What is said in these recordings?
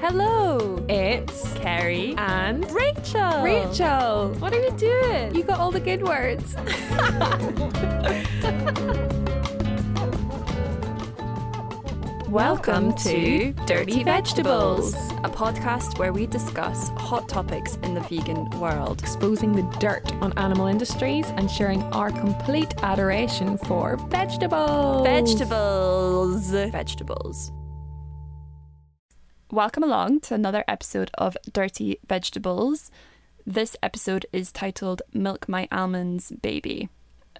Hello, It's Kerry and Rachel. Rachel. what are you doing? You got all the good words. Welcome to Dirty Vegetables, a podcast where we discuss hot topics in the vegan world. Exposing the dirt on animal industries and sharing our complete adoration for vegetables. Vegetables. Vegetables. Welcome along to another episode of Dirty Vegetables. This episode is titled Milk My Almonds Baby.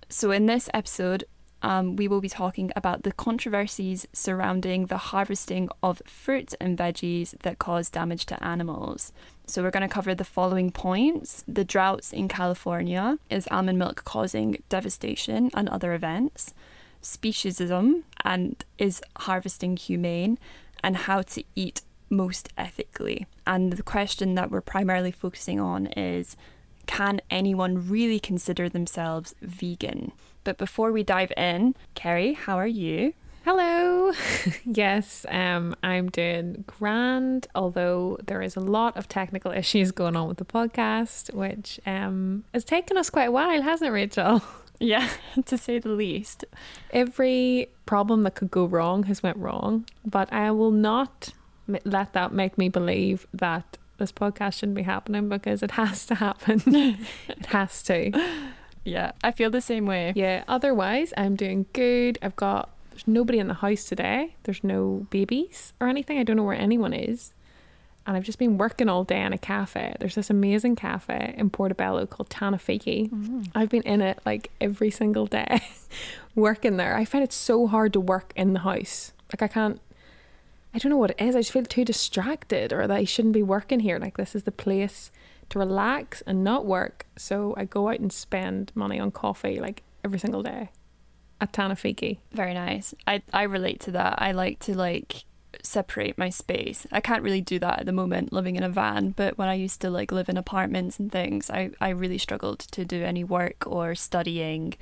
So, in this episode, um, we will be talking about the controversies surrounding the harvesting of fruits and veggies that cause damage to animals. So, we're going to cover the following points the droughts in California. Is almond milk causing devastation and other events? Speciesism and is harvesting humane? And how to eat most ethically. And the question that we're primarily focusing on is can anyone really consider themselves vegan? But before we dive in, Kerry, how are you? Hello. yes, um, I'm doing grand, although there is a lot of technical issues going on with the podcast, which um, has taken us quite a while, hasn't it, Rachel? Yeah, to say the least. Every problem that could go wrong has went wrong, but I will not let that make me believe that this podcast shouldn't be happening because it has to happen. it has to. Yeah, I feel the same way. Yeah, otherwise, I'm doing good. I've got there's nobody in the house today. There's no babies or anything. I don't know where anyone is. And I've just been working all day in a cafe. There's this amazing cafe in Portobello called Tanafiki. Mm. I've been in it like every single day working there. I find it so hard to work in the house. Like I can't I don't know what it is. I just feel too distracted or that I shouldn't be working here. Like this is the place to relax and not work. So I go out and spend money on coffee like every single day at Tanafiki. Very nice. I I relate to that. I like to like separate my space. I can't really do that at the moment living in a van, but when I used to like live in apartments and things, I I really struggled to do any work or studying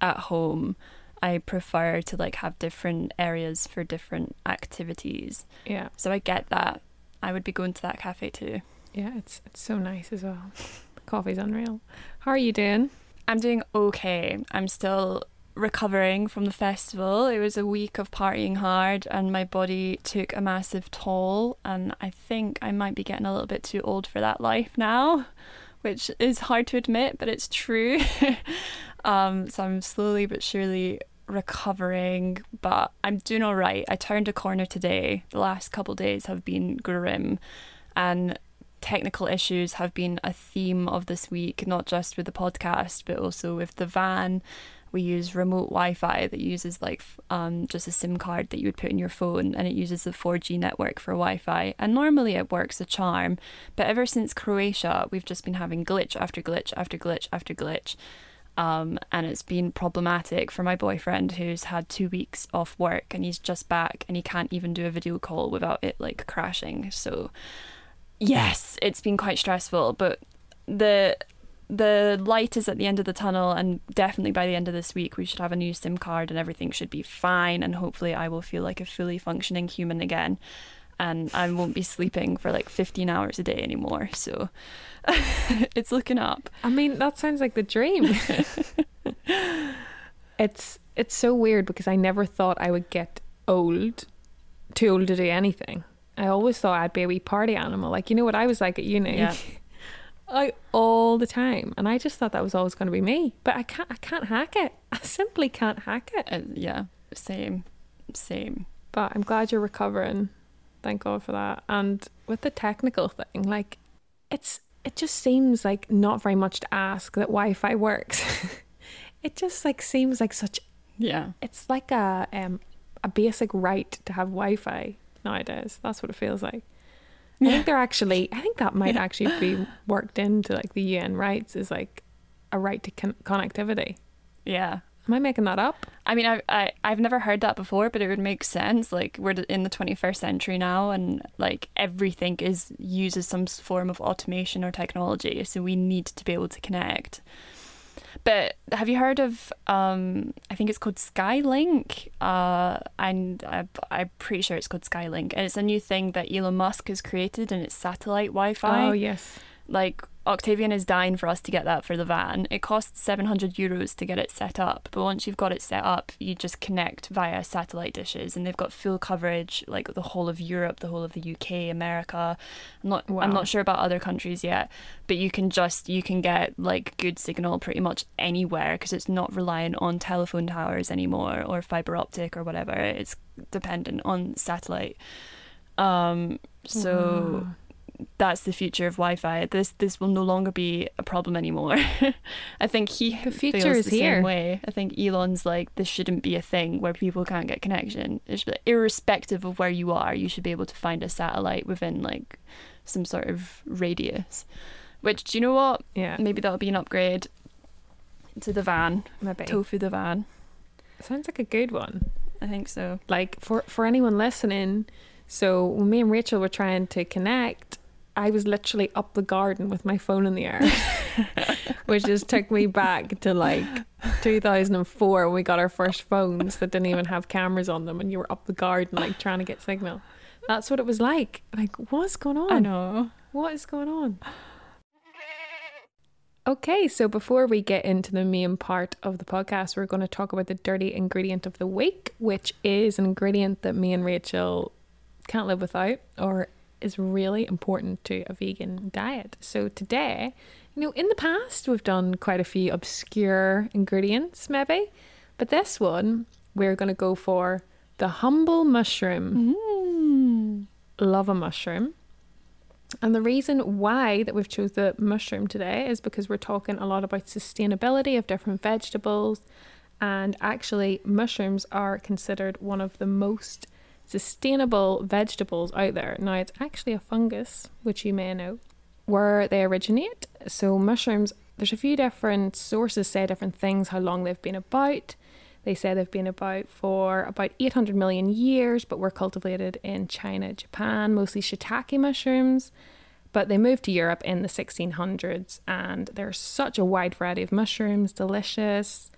at home. I prefer to like have different areas for different activities. Yeah. So I get that. I would be going to that cafe too. Yeah, it's it's so nice as well. The coffee's unreal. How are you doing? I'm doing okay. I'm still recovering from the festival. It was a week of partying hard and my body took a massive toll and I think I might be getting a little bit too old for that life now, which is hard to admit, but it's true. um so I'm slowly but surely recovering, but I'm doing all right. I turned a corner today. The last couple days have been grim and technical issues have been a theme of this week, not just with the podcast, but also with the van. We use remote Wi Fi that uses like um, just a SIM card that you would put in your phone and it uses the 4G network for Wi Fi. And normally it works a charm, but ever since Croatia, we've just been having glitch after glitch after glitch after glitch. Um, and it's been problematic for my boyfriend who's had two weeks off work and he's just back and he can't even do a video call without it like crashing. So, yes, it's been quite stressful, but the the light is at the end of the tunnel and definitely by the end of this week we should have a new SIM card and everything should be fine and hopefully I will feel like a fully functioning human again and I won't be sleeping for like 15 hours a day anymore. So it's looking up. I mean, that sounds like the dream. it's it's so weird because I never thought I would get old, too old to do anything. I always thought I'd be a wee party animal. Like you know what I was like at uni. Yeah. I all the time, and I just thought that was always going to be me. But I can't. I can't hack it. I simply can't hack it. Uh, yeah, same, same. But I'm glad you're recovering. Thank God for that. And with the technical thing, like it's it just seems like not very much to ask that Wi-Fi works. it just like seems like such. Yeah. It's like a um a basic right to have Wi-Fi nowadays. That's what it feels like. I think they're actually. I think that might actually be worked into like the UN rights is like a right to con- connectivity. Yeah. Am I making that up? I mean, I, I, I've never heard that before, but it would make sense. Like, we're in the 21st century now, and like everything is uses some form of automation or technology. So we need to be able to connect. But have you heard of? Um, I think it's called Skylink, uh, and I, I'm pretty sure it's called Skylink, and it's a new thing that Elon Musk has created, and it's satellite Wi-Fi. Oh yes. Like Octavian is dying for us to get that for the van. It costs 700 euros to get it set up, but once you've got it set up, you just connect via satellite dishes, and they've got full coverage, like the whole of Europe, the whole of the UK, America. I'm not, Wow. I'm not sure about other countries yet, but you can just you can get like good signal pretty much anywhere because it's not reliant on telephone towers anymore or fiber optic or whatever. It's dependent on satellite. Um, so Wow. That's the future of Wi-Fi. This this will no longer be a problem anymore. I think he The future feels is the here. same way. I think Elon's like this shouldn't be a thing where people can't get connection. It should be, irrespective of where you are, you should be able to find a satellite within like some sort of radius. Which do you know what? yeah. Maybe that'll be an upgrade to the van, Maybe. tofu the van. Sounds like a good one. I think so. like for for anyone listening so when me and rachel were trying to connect i was literally up the garden with my phone in the air which just took me back to like 2004 when we got our first phones that didn't even have cameras on them and you were up the garden like trying to get signal that's what it was like like what's going on I know. what is going on? Okay, so before we get into the main part of the podcast, we're going to talk about the dirty ingredient of the week, which is an ingredient that me and Rachel can't live without or is really important to a vegan diet. So today, you know, in the past, we've done quite a few obscure ingredients, maybe, but this one, we're going to go for the humble mushroom Mm. love a mushroom. And the reason why that we've chose the mushroom today is because we're talking a lot about sustainability of different vegetables and actually mushrooms are considered one of the most sustainable vegetables out there. Now it's actually a fungus, which you may know, where they originate. So mushrooms there's a few different sources say different things how long they've been about. They say they've been about for about 800 million years, but were cultivated in China, Japan, mostly shiitake mushrooms. But they moved to Europe in the 1600s, and there's such a wide variety of mushrooms delicious,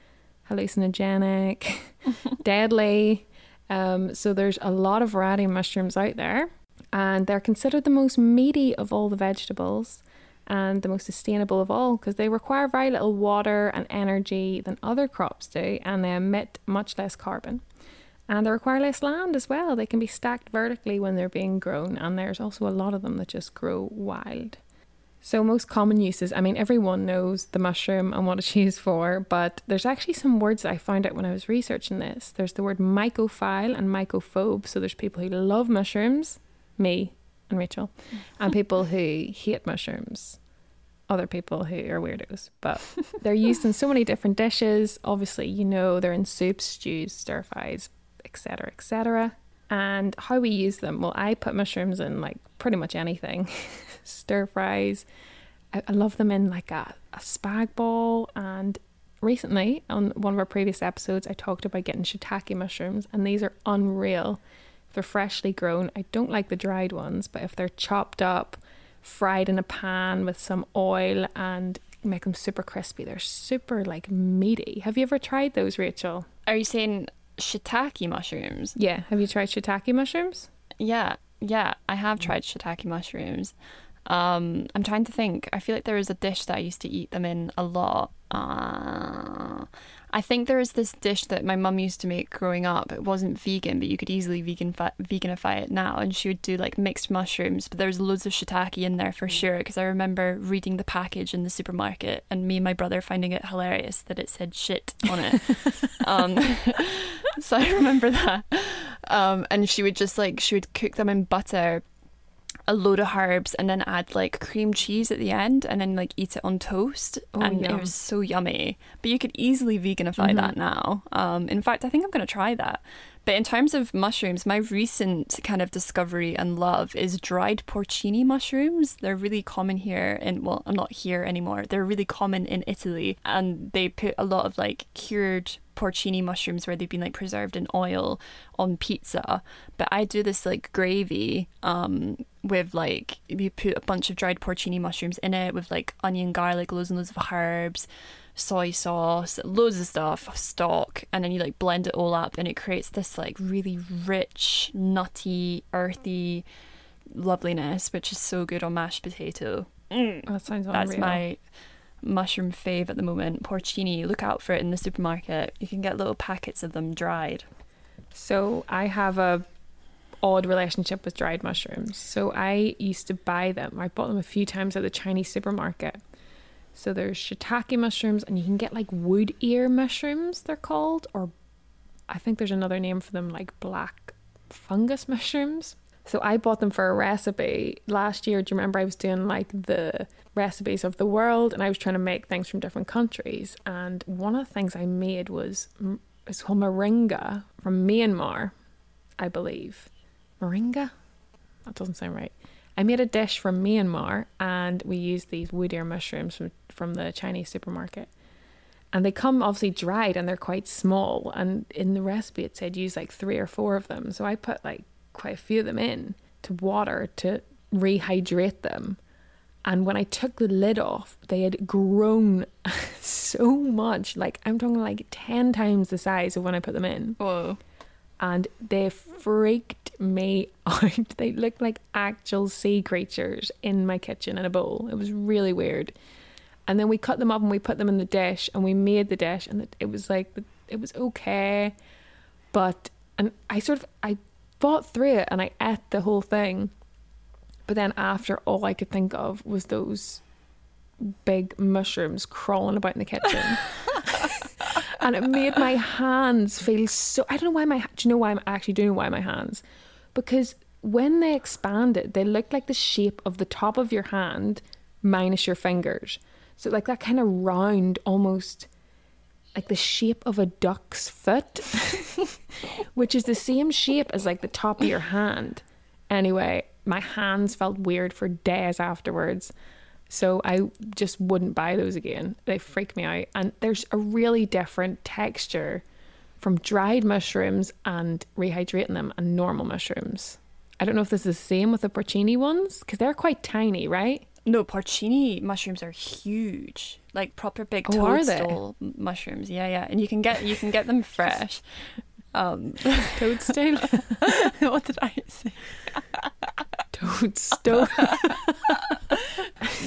hallucinogenic, deadly. Um, so there's a lot of variety of mushrooms out there, and they're considered the most meaty of all the vegetables and the most sustainable of all because they require very little water and energy than other crops do, and they emit much less carbon. And they require less land as well. They can be stacked vertically when they're being grown, and there's also a lot of them that just grow wild. So, most common uses, I mean, everyone knows the mushroom and what it's used for, but there's actually some words that I found out when I was researching this. There's the word mycophile and mycophobe. So, there's people who love mushrooms, me and Rachel, and people who hate mushrooms, other people who are weirdos. But they're used in so many different dishes. Obviously, you know, they're in soups, stews, stir fries, etc., etc. And how we use them, well, I put mushrooms in like pretty much anything stir fries. I, I love them in like a, a spag ball. And recently, on one of our previous episodes, I talked about getting shiitake mushrooms, and these are unreal. They're freshly grown, I don't like the dried ones, but if they're chopped up, fried in a pan with some oil, and make them super crispy, they're super like meaty. Have you ever tried those, Rachel? Are you saying shiitake mushrooms? Yeah. Have you tried shiitake mushrooms? Yeah, yeah, I have tried shiitake mushrooms. Um, I'm trying to think. I feel like there is a dish that I used to eat them in a lot. Uh, I think there is this dish that my mum used to make growing up. It wasn't vegan, but you could easily vegan veganify it now. And she would do like mixed mushrooms, but there was loads of shiitake in there for sure. Because I remember reading the package in the supermarket, and me and my brother finding it hilarious that it said shit on it. um, so I remember that. Um, and she would just like she would cook them in butter a load of herbs and then add like cream cheese at the end and then like eat it on toast. Oh, and yum. it was so yummy. But you could easily veganify Mhm. that now. Um in fact i think i'm going to try that. But in terms of mushrooms my recent kind of discovery and love is dried porcini mushrooms. They're really common here and well i'm not here anymore. They're really common in italy and they put a lot of like cured porcini mushrooms where they've been like preserved in oil on pizza. But I do this like gravy um, with like you put a bunch of dried porcini mushrooms in it with like onion, garlic, loads and loads of herbs, soy sauce, loads of stuff, stock, and then you like blend it all up and it creates this like really rich, nutty, earthy loveliness, which is so good on mashed potato. Mm. That sounds unreal. That's my mushroom fave at the moment. Porcini. Look out for it in the supermarket. You can get little packets of them dried. So I have a odd relationship with dried mushrooms. So I used to buy them. I bought them a few times at the Chinese supermarket. So there's shiitake mushrooms, and you can get like wood ear mushrooms. They're called, or I think there's another name for them, like black fungus mushrooms. So I bought them for a recipe last year. Do you remember I was doing like the recipes of the world, and I was trying to make things from different countries. And one of the things I made was it's called moringa from Myanmar, I believe. Moringa? That doesn't sound right. I made a dish from Myanmar and we used these wood ear mushrooms from, from the Chinese supermarket. And they come obviously dried and they're quite small. And in the recipe, it said use like three or four of them. So I put like quite a few of them in to water to rehydrate them. And when I took the lid off, they had grown so much. Like, I'm talking like 10 times the size of when I put them in. Whoa. And they freaked me out. They looked like actual sea creatures in my kitchen in a bowl. It was really weird. And then we cut them up and we put them in the dish and we made the dish and it was like, it was okay. But, and I sort of, I fought through it and I ate the whole thing. But then after, all I could think of was those big mushrooms crawling about in the kitchen. and it made my hands feel so. I don't know why my. Do you know why I'm actually doing why my hands? Because when they expanded, they looked like the shape of the top of your hand minus your fingers. So, like that kind of round, almost like the shape of a duck's foot, which is the same shape as like the top of your hand. Anyway, my hands felt weird for days afterwards. So I just wouldn't buy those again. They freak me out. And there's a really different texture from dried mushrooms and rehydrating them and normal mushrooms. I don't know if this is the same with the porcini ones because they're quite tiny, right? No, porcini mushrooms are huge, like proper big Oh, toadstool mushrooms. Yeah, yeah, and you can get you can get them fresh. Um, Toadstool. what did I say? Toadstool.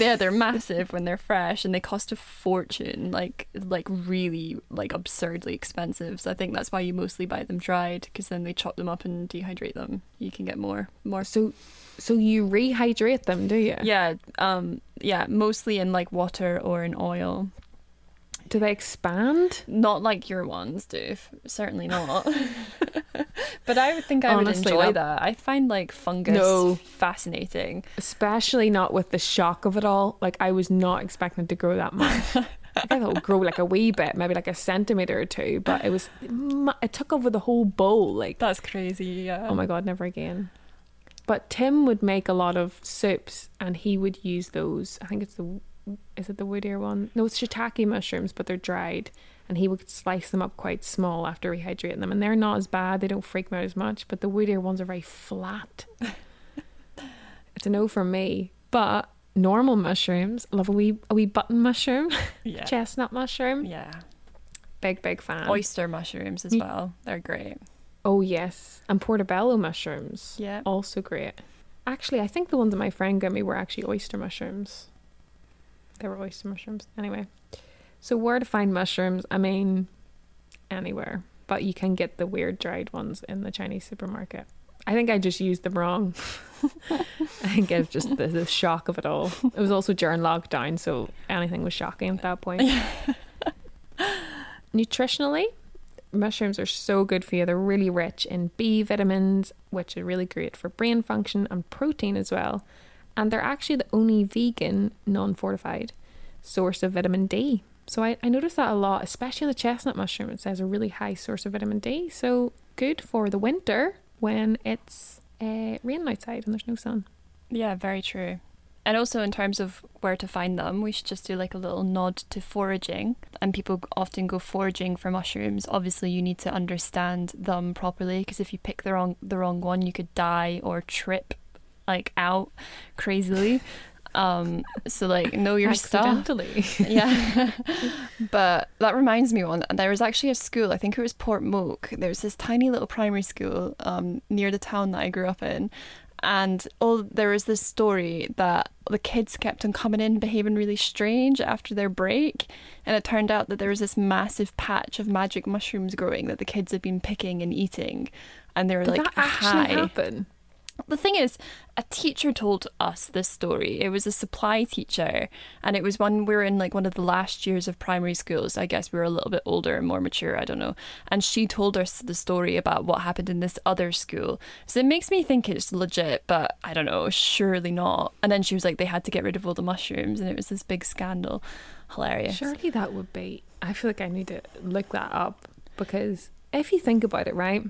Yeah, they're massive when they're fresh, and they cost a fortune. Like like really like absurdly expensive. So I think that's why you mostly buy them dried, because then they chop them up and dehydrate them. You can get more more. so, so you rehydrate them, do you? Yeah, um, yeah, mostly in like water or in oil. Do they expand? Not like your ones do. Certainly not. but I would think I Honestly, would enjoy that- that. I find like fungus No. fascinating. Especially not with the shock of it all. Like I was not expecting it to grow that much. I thought it would grow like a wee bit, maybe like a centimeter or two, but it was it took over the whole bowl. Like That's crazy. Yeah. oh my god, never again. But Tim would make a lot of soups, and he would use those. I think it's the is it the wood ear one? No, it's shiitake mushrooms, but they're dried, and he would slice them up quite small after rehydrating them, and they're not as bad. They don't freak me out as much, but the wood ear ones are very flat. it's a no from me. But normal mushrooms, I love a wee a wee button mushroom, yeah. chestnut mushroom, Yeah. big big fan. Oyster mushrooms as mm. well. They're great. Oh yes, and portobello mushrooms. Yeah. also great. Actually, I think the ones that my friend got me were actually oyster mushrooms. They were oyster mushrooms. Anyway, so where to find mushrooms? I mean, anywhere, but you can get the weird dried ones in the Chinese supermarket. I think I just used them wrong. I think it was just the, the shock of it all. It was also during lockdown, so anything was shocking at that point. Nutritionally, mushrooms are so good for you. They're really rich in B vitamins, which are really great for brain function, and protein as well. And they're actually the only vegan, non fortified source of vitamin D. So I, I noticed that a lot, especially the chestnut mushroom. It says a really high source of vitamin D. So good for the winter when it's uh, raining outside and there's no sun. Yeah, very true. And also, in terms of where to find them, we should just do like a little nod to foraging. And people often go foraging for mushrooms. Obviously, you need to understand them properly because if you pick the wrong the wrong one, you could die or trip like out crazily. Um, so like know your stuff. Accidentally. yeah. but that reminds me one. There was actually a school, I think it was Port Portmoak. There was this tiny little primary school um, near the town that I grew up in. And oh, there was this story that the kids kept on coming in behaving really strange after their break. And it turned out that there was this massive patch of magic mushrooms growing that the kids had been picking and eating. And they were Did like that actually high. happen? The thing is, a teacher told us this story. It was a supply teacher, and it was when we were in like one of the last years of primary schools. I guess we were a little bit older and more mature. I don't know. And she told us the story about what happened in this other school. So it makes me think it's legit, but I don't know. Surely not. And then she was like, they had to get rid of all the mushrooms, and it was this big scandal. Hilarious. Surely that would be. I feel like I need to look that up because if you think about it, right?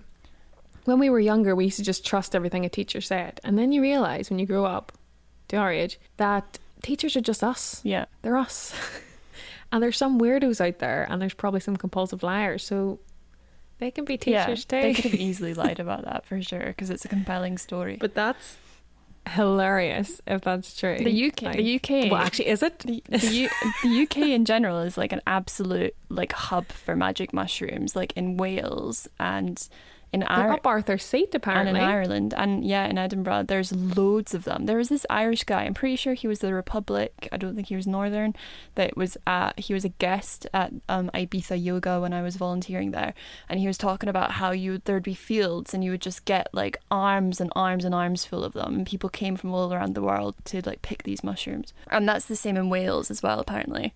When we were younger, we used to just trust everything a teacher said. And then you realize when you grow up to our age that teachers are just us. Yeah. They're us. and there's some weirdos out there, and there's probably some compulsive liars. So they can be teachers yeah, They could have easily lied about that for sure because it's a compelling story. but that's hilarious if that's true. the UK, Like- the UK. Well, actually, is it? the, the, U- the UK in general is like an absolute like hub for magic mushrooms, like in Wales and in Ireland. up Arthur's seat, And apparently. in Ireland, and yeah, in Edinburgh, there's loads of them. There was this Irish guy. I'm pretty sure he was the Republic. I don't think he was Northern. That was at. He was a guest at um, Ibiza Yoga when I was volunteering there, and he was talking about how you there'd be fields and you would just get like arms and arms and arms full of them, and people came from all around the world to like pick these mushrooms. And that's the same in Wales as well, apparently.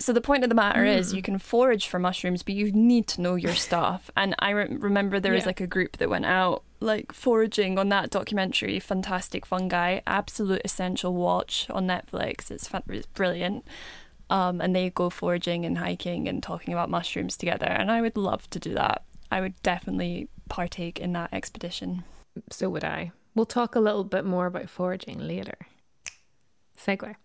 So the point of the matter is, you can forage for mushrooms, but you need to know your stuff. And I re- remember there was like a group that went out like foraging on that documentary, Fantastic Fungi, absolute essential watch on Netflix. It's, fan- it's brilliant. Um, and they go foraging and hiking and talking about mushrooms together. And I would love to do that. I would definitely partake in that expedition. So would I. We'll talk a little bit more about foraging later. Segue.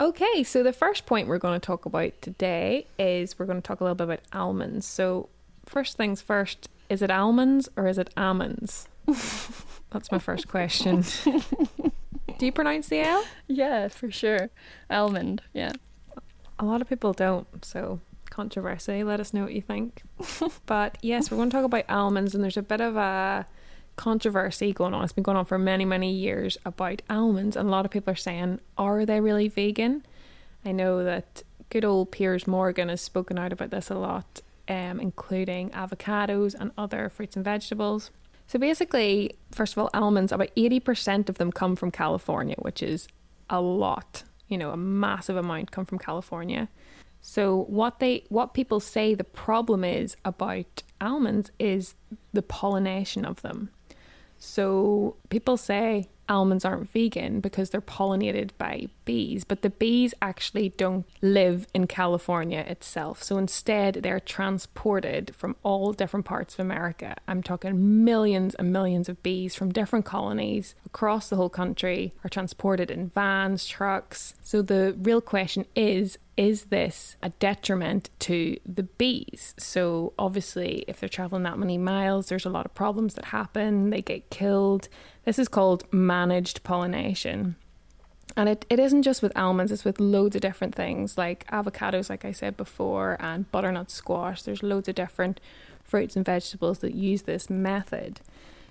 Okay, so the first point we're going to talk about today is we're going to talk a little bit about almonds. So, first things first, is it almonds or is it almonds? That's my first question. Do you pronounce the L? Yeah, for sure. Almond, yeah. A lot of people don't, so controversy. Let us know what you think. but yes, we're going to talk about almonds, and there's a bit of a controversy going on. It's been going on for many, many years about almonds, and a lot of people are saying, are they really vegan? I know that good old Piers Morgan has spoken out about this a lot, um, including avocados and other fruits and vegetables. So basically, first of all, almonds, about 80% of them come from California, which is a lot. You know, a massive amount come from California. So what they what people say the problem is about almonds is the pollination of them. So people say almonds aren't vegan because they're pollinated by bees, but the bees actually don't live in California itself. So instead, they're transported from all different parts of America. I'm talking millions and millions of bees from different colonies across the whole country are transported in vans, trucks. So the real question is is this a detriment to the bees? So, obviously, if they're traveling that many miles, there's a lot of problems that happen. They get killed. This is called managed pollination. And it, it isn't just with almonds, it's with loads of different things like avocados, like I said before, and butternut squash. There's loads of different fruits and vegetables that use this method.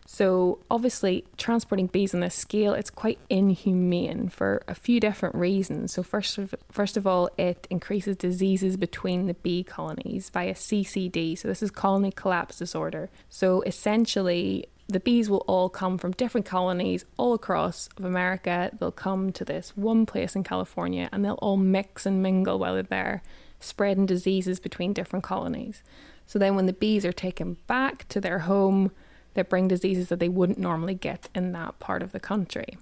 So, obviously, transporting bees on this scale, it's quite inhumane for a few different reasons. So, first of, first of all, it increases diseases between the bee colonies via CCD. So, this is colony collapse disorder. So, essentially, the bees will all come from different colonies all across of America. They'll come to this one place in California and they'll all mix and mingle while they're there, spreading diseases between different colonies. So then when the bees are taken back to their home, they bring diseases that they wouldn't normally get in that part of the country.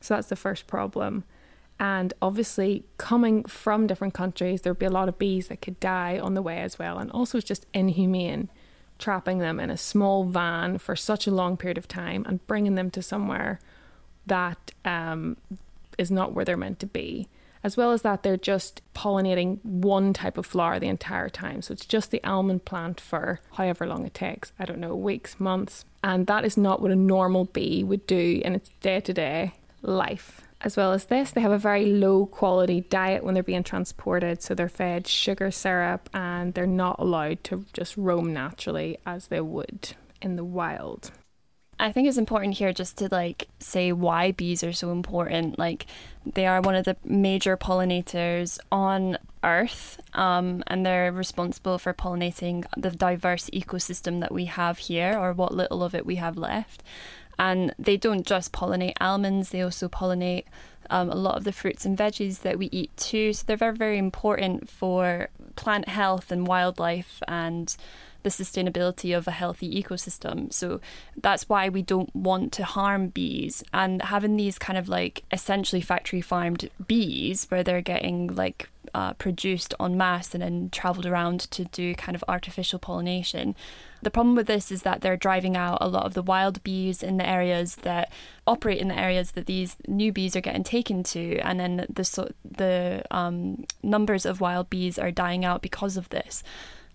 So that's the first problem. And obviously, coming from different countries, there'd be a lot of bees that could die on the way as well. And also, it's just inhumane trapping them in a small van for such a long period of time and bringing them to somewhere that um, is not where they're meant to be. As well as that, they're just pollinating one type of flower the entire time. So it's just the almond plant for however long it takes I don't know, weeks, months. And that is not what a normal bee would do in its day to day life. As well as this, they have a very low quality diet when they're being transported. So they're fed sugar syrup and they're not allowed to just roam naturally as they would in the wild. I think it's important here just to like say why bees are so important. Like they are one of the major pollinators on Earth, um, and they're responsible for pollinating the diverse ecosystem that we have here, or what little of it we have left. And they don't just pollinate almonds; they also pollinate um, a lot of the fruits and veggies that we eat too. So they're very, very important for plant health and wildlife and the sustainability of a healthy ecosystem. So that's why we don't want to harm bees. And having these kind of like essentially factory farmed bees where they're getting like uh, produced en masse and then traveled around to do kind of artificial pollination. The problem with this is that they're driving out a lot of the wild bees in the areas that operate in the areas that these new bees are getting taken to, and then the the um, numbers of wild bees are dying out because of this.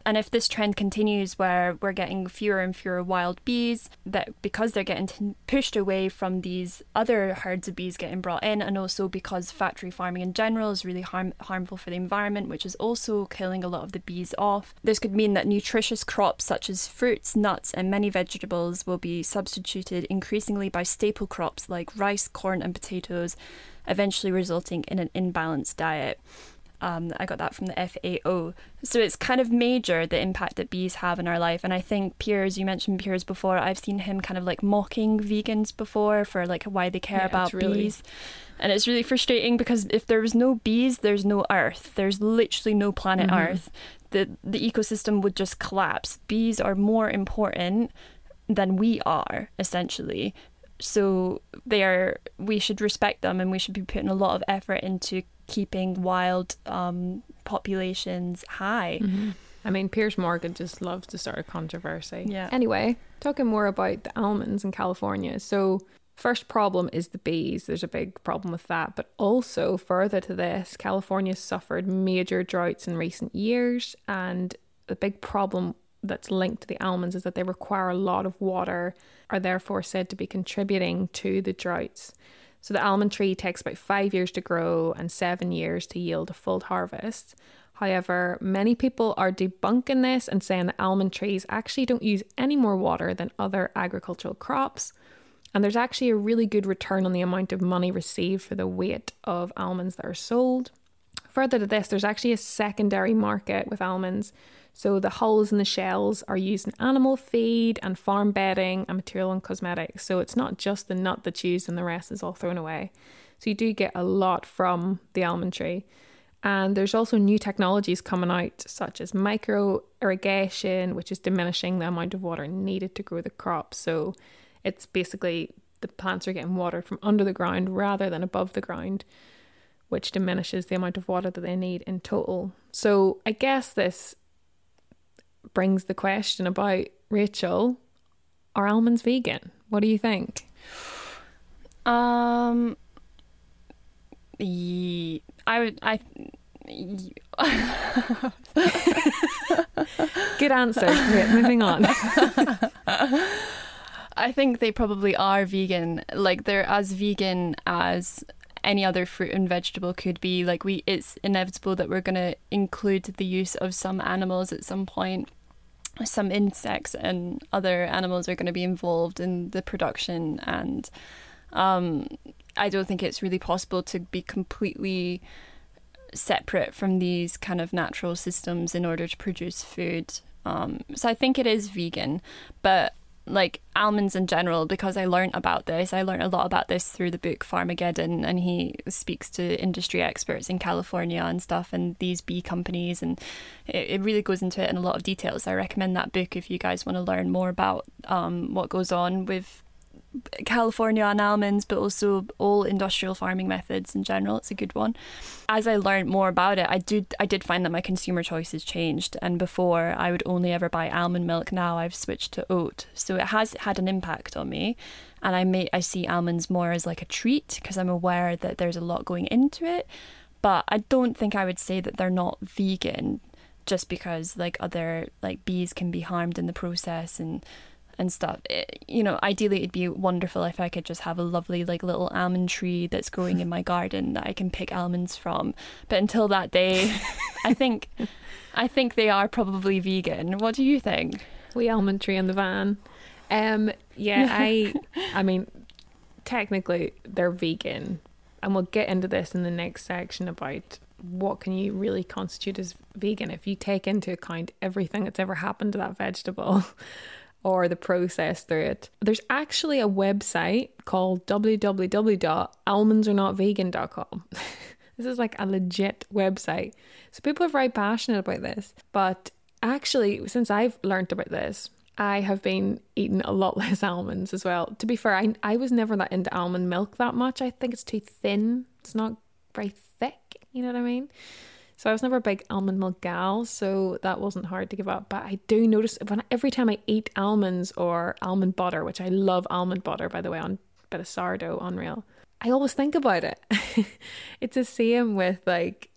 And if this trend continues where we're getting fewer and fewer wild bees, that because they're getting t- pushed away from these other herds of bees getting brought in, and also because factory farming in general is really harm- harmful for the environment, which is also killing a lot of the bees off, this could mean that nutritious crops such as fruits, nuts, and many vegetables will be substituted increasingly by staple crops like rice, corn, and potatoes, eventually resulting in an imbalanced diet. Um, I got that from the FAO. So it's kind of major the impact that bees have in our life. And I think Piers, you mentioned Piers before, I've seen him kind of like mocking vegans before for like why they care yeah, about really... bees. And it's really frustrating because if there was no bees, there's no Earth. There's literally no planet mm-hmm. Earth. The the ecosystem would just collapse. Bees are more important than we are, essentially. So they are we should respect them and we should be putting a lot of effort into keeping wild um, populations high. Mm-hmm. I mean, Piers Morgan just loves to start a controversy. Yeah. Anyway, talking more about the almonds in California. So, first problem is the bees. There's a big problem with that. But also, further to this, California suffered major droughts in recent years. And the big problem that's linked to the almonds is that they require a lot of water, are therefore said to be contributing to the droughts. So the almond tree takes about five years to grow and seven years to yield a full harvest. However, many people are debunking this and saying that almond trees actually don't use any more water than other agricultural crops. And there's actually a really good return on the amount of money received for the weight of almonds that are sold. Further to this, there's actually a secondary market with almonds so the hulls and the shells are used in animal feed and farm bedding and material and cosmetics. So it's not just the nut that's used and the rest is all thrown away. So you do get a lot from the almond tree. And there's also new technologies coming out, such as micro irrigation, which is diminishing the amount of water needed to grow the crop. So it's basically the plants are getting watered from under the ground rather than above the ground, which diminishes the amount of water that they need in total. So I guess this brings the question about Rachel, are almonds vegan? What do you think? Um, I would I. Good answer. Moving on. I think they probably are vegan. Like they're as vegan as any other fruit and vegetable could be. Like we, it's inevitable that we're going to include the use of some animals at some point some insects and other animals are going to be involved in the production and um, I don't think it's really possible to be completely separate from these kind of natural systems in order to produce food. Um, so I think it is vegan, but like almonds in general because I learned about this. I learned a lot about this through the book Farmageddon, and he speaks to industry experts in California and stuff, and these bee companies, and it, it really goes into it in a lot of details. I recommend that book if you guys want to learn more about um, what goes on with California on almonds, but also all industrial farming methods in general. It's a good one. As I learned more about it, I did I did find that my consumer choices changed. And before I would only ever buy almond milk. Now I've switched to oat, so it has had an impact on me. And I may I see almonds more as like a treat because I'm aware that there's a lot going into it. But I don't think I would say that they're not vegan just because like other like bees can be harmed in the process and and stuff. It, you know, ideally it'd be wonderful if I could just have a lovely like little almond tree that's growing in my garden that I can pick almonds from. But until that day, I think I think they are probably vegan. What do you think? We almond tree in the van. Um yeah, I I mean technically they're vegan and we'll get into this in the next section about what can you really constitute as vegan if you take into account everything that's ever happened to that vegetable or the process through it. There's actually a website called www.almondsarenotvegan.com. this is like a legit website. So people are very passionate about this. But actually, since I've learned about this, I have been eating a lot less almonds as well. To be fair, I, I was never that into almond milk that much. I think it's too thin. It's not very thick. You know what I mean? So I was never a big almond milk gal, so that wasn't hard to give up. But I do notice when every time I eat almonds or almond butter, which I love almond butter by the way, on a bit of sourdough, unreal. I always think about it. it's the same with like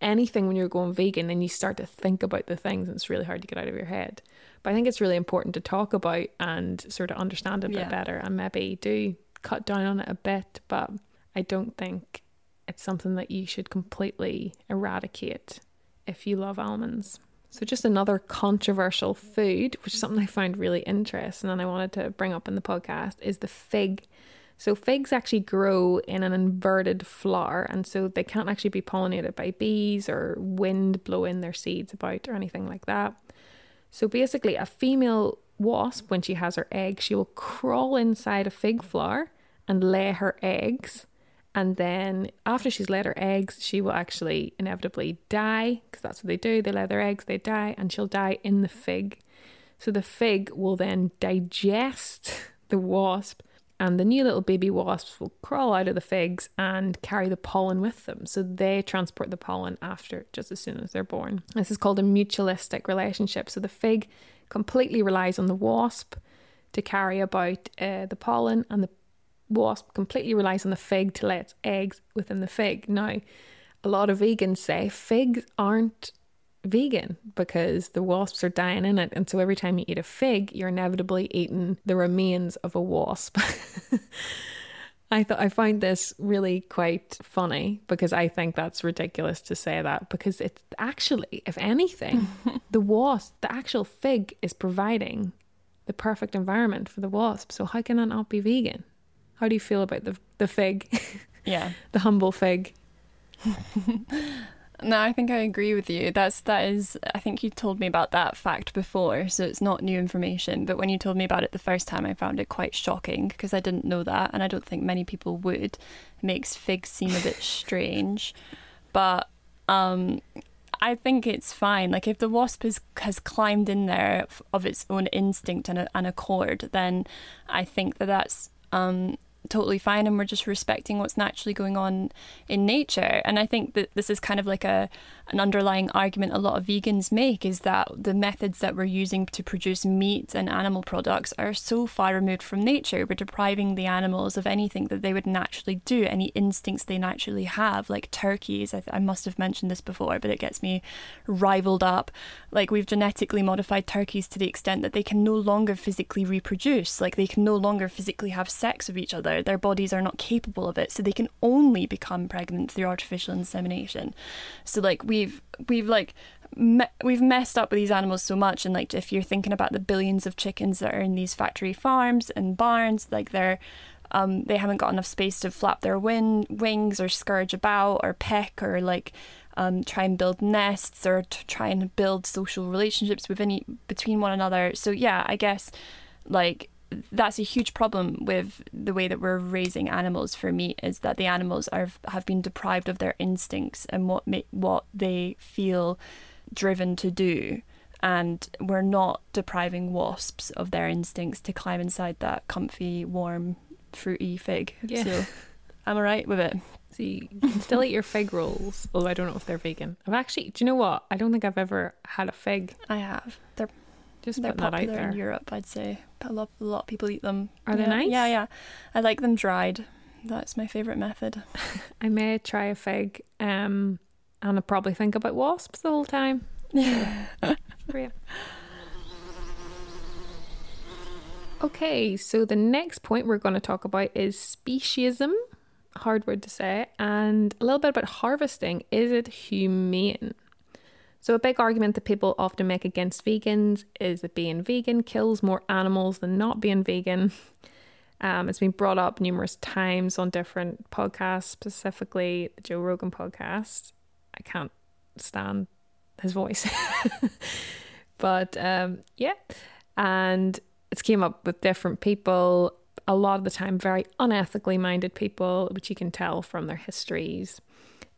anything when you're going vegan and you start to think about the things and it's really hard to get out of your head. But I think it's really important to talk about and sort of understand it a bit Yeah. better and maybe do cut down on it a bit. But I don't think it's something that you should completely eradicate if you love almonds. So, just another controversial food, which is something I found really interesting and I wanted to bring up in the podcast, is the fig. So, figs actually grow in an inverted flower, and so they can't actually be pollinated by bees or wind blowing their seeds about or anything like that. So, basically, a female wasp, when she has her egg, she will crawl inside a fig flower and lay her eggs. And then after she's laid her eggs, she will actually inevitably die because that's what they do. They lay their eggs, they die, and she'll die in the fig. So the fig will then digest the wasp, and the new little baby wasps will crawl out of the figs and carry the pollen with them. So they transport the pollen after just as soon as they're born. This is called a mutualistic relationship. So the fig completely relies on the wasp to carry about uh, the pollen, and the wasp completely relies on the fig to lay its eggs within the fig. Now, a lot of vegans say figs aren't vegan because the wasps are dying in it. And so every time you eat a fig, you're inevitably eating the remains of a wasp. I thought I find this really quite funny because I think that's ridiculous to say that because it's actually, if anything, the wasp, the actual fig is providing the perfect environment for the wasp. So how can that not be vegan? How do you feel about the the fig, Yeah. the humble fig? No, I think I agree with you. That's that is I think you told me about that fact before, so it's not new information, but when you told me about it the first time I found it quite shocking because I didn't know that and I don't think many people would. It makes figs seem a bit strange. But um I think it's fine. Like if the wasp has has climbed in there of its own instinct and, a, and accord, then I think that that's um, totally fine, and we're just respecting what's naturally going on in nature. And I think that this is kind of like a an underlying argument a lot of vegans make is that the methods that we're using to produce meat and animal products are so far removed from nature. We're depriving the animals of anything that they would naturally do, any instincts they naturally have, like turkeys. I, th- I must have mentioned this before, but it gets me rivaled up. Like we've genetically modified turkeys to the extent that they can no longer physically reproduce. Like they can no longer physically have sex with each other. Their bodies are not capable of it, so they can only become pregnant through artificial insemination. So like we've we've like me- we've messed up with these animals so much and like if you're thinking about the billions of chickens that are in these factory farms and barns like they're um, they haven't got enough space to flap their wing- wings or scourge about or peck or like um, try and build nests or to try and build social relationships within e- between one another. So yeah i guess like that's a huge problem with the way that we're raising animals for meat is that the animals are have been deprived of their instincts and what what they feel driven to do and we're not depriving wasps of their instincts to climb inside that comfy, warm, fruity fig. Yeah. So I'm alright with it. So you can still eat your fig rolls, although I don't know if they're vegan. I've actually, do you know what? I don't think I've ever had a fig. I have. They're Just they're putting that out popular in. Europe, I'd say. A lot, a lot of people eat them. Are they nice? Yeah, yeah. I like them dried. That's my favourite method. I may try a fig, um, and I'll probably think about wasps the whole time. Great. Okay, so the next point we're going to talk about is speciesism, hard word to say, and a little bit about harvesting. Is it humane? So, a big argument that people often make against vegans is that being vegan kills more animals than not being vegan. Um, it's been brought up numerous times on different podcasts, specifically the Joe Rogan podcast. I can't stand his voice. but um, yeah, and it's came up with different people, a lot of the time very unethically minded people, which you can tell from their histories.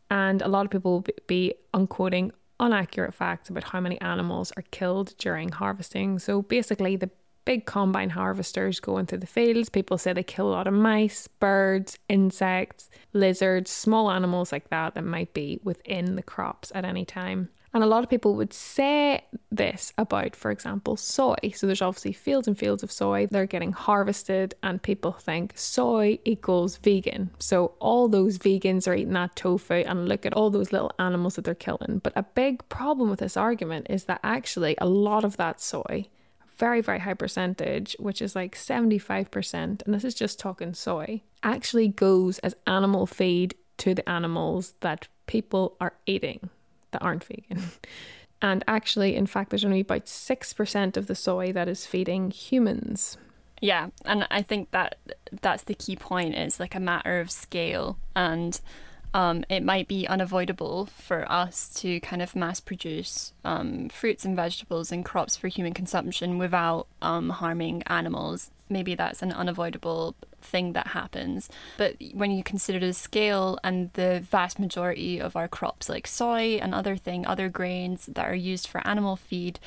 And a lot of people will be unquoting inaccurate facts about how many animals are killed during harvesting. So basically, the big combine harvesters going through the fields, people say they kill a lot of mice, birds, insects, lizards, small animals like that that might be within the crops at any time. And a lot of people would say this about, for example, soy. So there's obviously fields and fields of soy. They're getting harvested, and people think soy equals vegan. So all those vegans are eating that tofu, and look at all those little animals that they're killing. But a big problem with this argument is that actually a lot of that soy, very, very high percentage, which is like 75%, and this is just talking soy, actually goes as animal feed to the animals that people are eating that aren't vegan. And actually, in fact, there's only about 6% of the soy that is feeding humans. Yeah, and I think that that's the key point. It's like a matter of scale, and um, it might be unavoidable for us to kind of mass produce um, fruits and vegetables and crops for human consumption without um, harming animals. Maybe that's an unavoidable thing that happens. But when you consider the scale and the vast majority of our crops, like soy and other thing, other grains that are used for animal feed,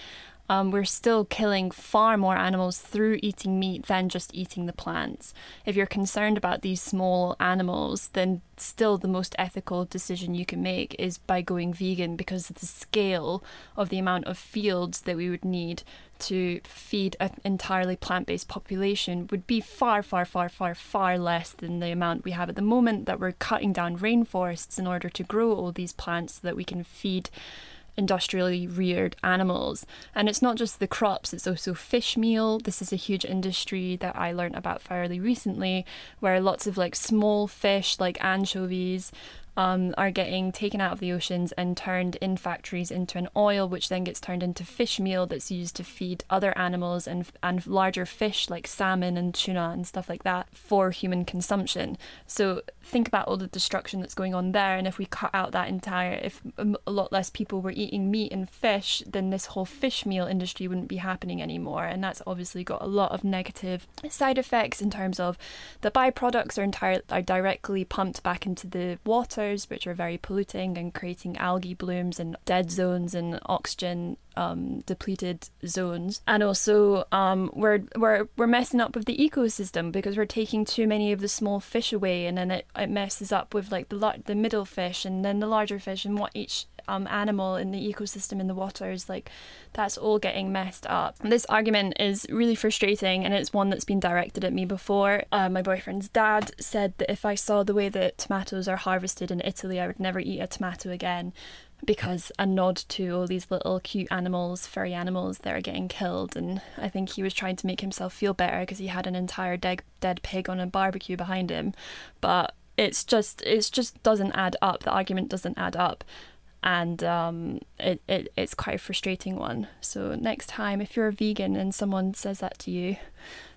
um, we're still killing far more animals through eating meat than just eating the plants. If you're concerned about these small animals, then still the most ethical decision you can make is by going vegan because the scale of the amount of fields that we would need to feed an entirely plant based population would be far, far, far, far, far less than the amount we have at the moment that we're cutting down rainforests in order to grow all these plants so that we can feed industrially reared animals. And it's not just the crops, it's also fish meal. This is a huge industry that I learned about fairly recently, where lots of like small fish, like anchovies, um, are getting taken out of the oceans and turned in factories into an oil, which then gets turned into fish meal that's used to feed other animals and and larger fish like salmon and tuna and stuff like that for human consumption. So think about all the destruction that's going on there, and if we cut out that entire, if a lot less people were eating meat and fish, then this whole fish meal industry wouldn't be happening anymore, and that's obviously got a lot of negative side effects in terms of the byproducts are entire are directly pumped back into the water which are very polluting and creating algae blooms and dead zones and oxygen um, depleted zones. And also, um, we're we're we're messing up with the ecosystem because we're taking too many of the small fish away, and then it, it messes up with like the the middle fish and then the larger fish and what each um, animal in the ecosystem in the waters like that's all getting messed up this argument is really frustrating and it's one that's been directed at me before uh, my boyfriend's dad said that if i saw the way that tomatoes are harvested in italy i would never eat a tomato again because a nod to all these little cute animals, furry animals that are getting killed. And I think he was trying to make himself feel better because he had an entire dead, dead pig on a barbecue behind him. But it's just, it's just doesn't add up. The argument doesn't add up. And um, it, it, it's quite a frustrating one. So next time, if you're a vegan and someone says that to you,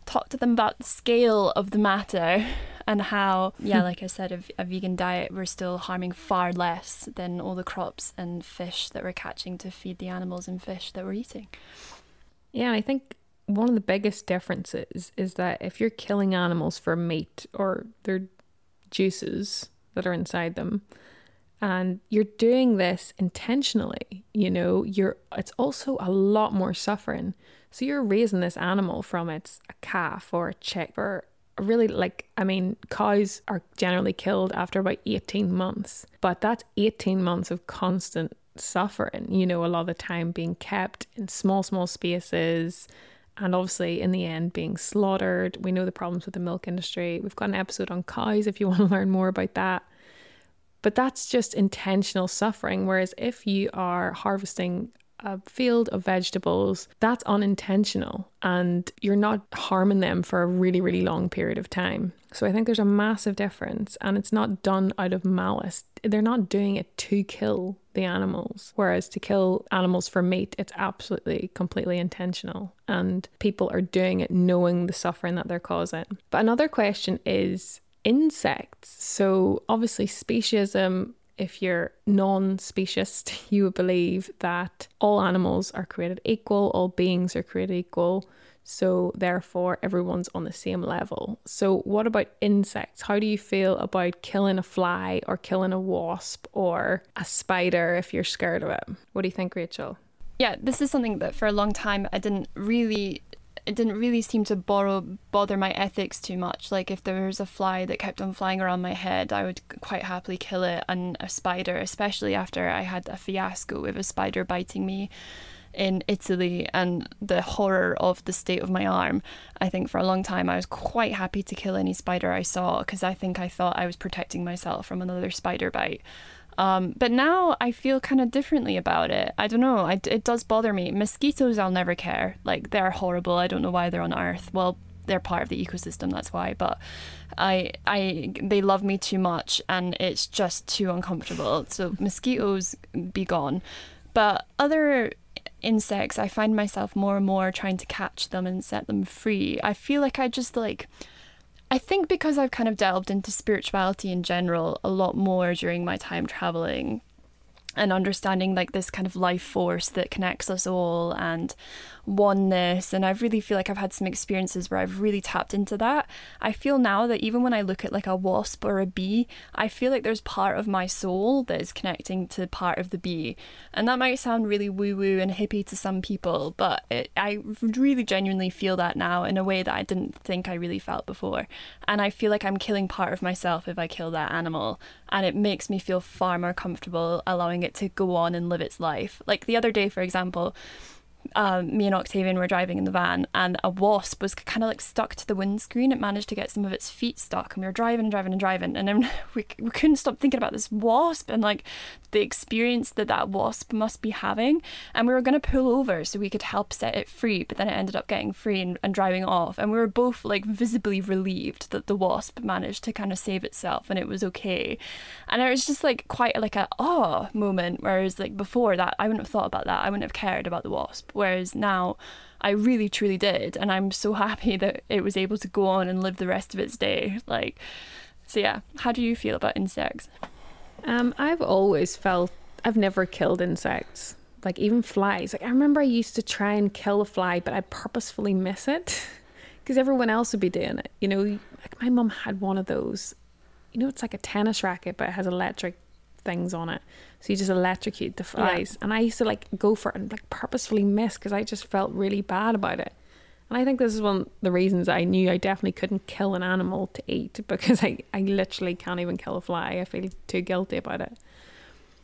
talk to them about the scale of the matter and how, yeah, like I said, a, a, vegan diet, we're still harming far less than all the crops and fish that we're catching to feed the animals and fish that we're eating. Yeah, I think one of the biggest differences is that if you're killing animals for meat or their juices that are inside them, and you're doing this intentionally you know you're it's also a lot more suffering. So you're raising this animal from it's a calf or a chick or really like i mean cows are generally killed after about 18 months but that's 18 months of constant suffering you know a lot of the time being kept in small small spaces and obviously in the end being slaughtered. We know the problems with the milk industry. We've got an episode on cows if you want to learn more about that but that's just intentional suffering. Whereas if you are harvesting a field of vegetables, that's unintentional and you're not harming them for a really, really long period of time. So I think there's a massive difference and it's not done out of malice. They're not doing it to kill the animals. Whereas to kill animals for meat, it's absolutely completely intentional. And people are doing it knowing the suffering that they're causing. But another question is insects. So, obviously, speciesism, if you're non speciest, you would believe that all animals are created equal, all beings are created equal. So, therefore, everyone's on the same level. So, what about insects? How do you feel about killing a fly or killing a wasp or a spider if you're scared of it? What do you think, Rachel? Yeah, this is something that for a long time I didn't really it didn't really seem to borrow bother my ethics too much. Like if there was a fly that kept on flying around my head, I would quite happily kill it. And a spider, especially after I had a fiasco with a spider biting me in Italy and the horror of the state of my arm, I think for a long time I was quite happy to kill any spider I saw because I think I thought I was protecting myself from another spider bite. Um, but now I feel kind of differently about it. I don't know. I, it does bother me. Mosquitoes, I'll never care. Like, they're horrible. I don't know why they're on Earth. Well, they're part of the ecosystem, that's why. But I, I, they love me too much and it's just too uncomfortable. So, mosquitoes, be gone. But other insects, I find myself more and more trying to catch them and set them free. I feel like I just like I think because I've kind of delved into spirituality in general a lot more during my time traveling and understanding like this kind of life force that connects us all and oneness and I really feel like I've had some experiences where I've really tapped into that. I feel now that even when I look at like a wasp or a bee, I feel like there's part of my soul that is connecting to part of the bee. And that might sound really woo woo and hippie to some people, but it, I really genuinely feel that now in a way that I didn't think I really felt before. And I feel like I'm killing part of myself if I kill that animal. And it makes me feel far more comfortable allowing it to go on and live its life. Like the other day, for example, um, me and Octavian were driving in the van, and a wasp was kind of like stuck to the windscreen. It managed to get some of its feet stuck, and we were driving and driving and driving, and then we, we couldn't stop thinking about this wasp and like the experience that that wasp must be having. And we were going to pull over so we could help set it free, but then it ended up getting free and, and driving off. And we were both like visibly relieved that the wasp managed to kind of save itself and it was okay. And it was just like quite like a oh moment, whereas like before that, I wouldn't have thought about that. I wouldn't have cared about the wasp Whereas now I really truly did. And I'm so happy that it was able to go on and live the rest of its day. Like, so yeah, how do you feel about insects? Um, I've always felt I've never killed insects, like even flies. Like I remember I used to try and kill a fly, but I'd purposefully miss it because everyone else would be doing it. You know, like my mum had one of those. You know, it's like a tennis racket, but it has electric things on it. So you just electrocute the flies. Yeah. And I used to like go for it and like purposefully miss because I just felt really bad about it. And I think this is one of the reasons I knew I definitely couldn't kill an animal to eat because I, I literally can't even kill a fly. I feel too guilty about it.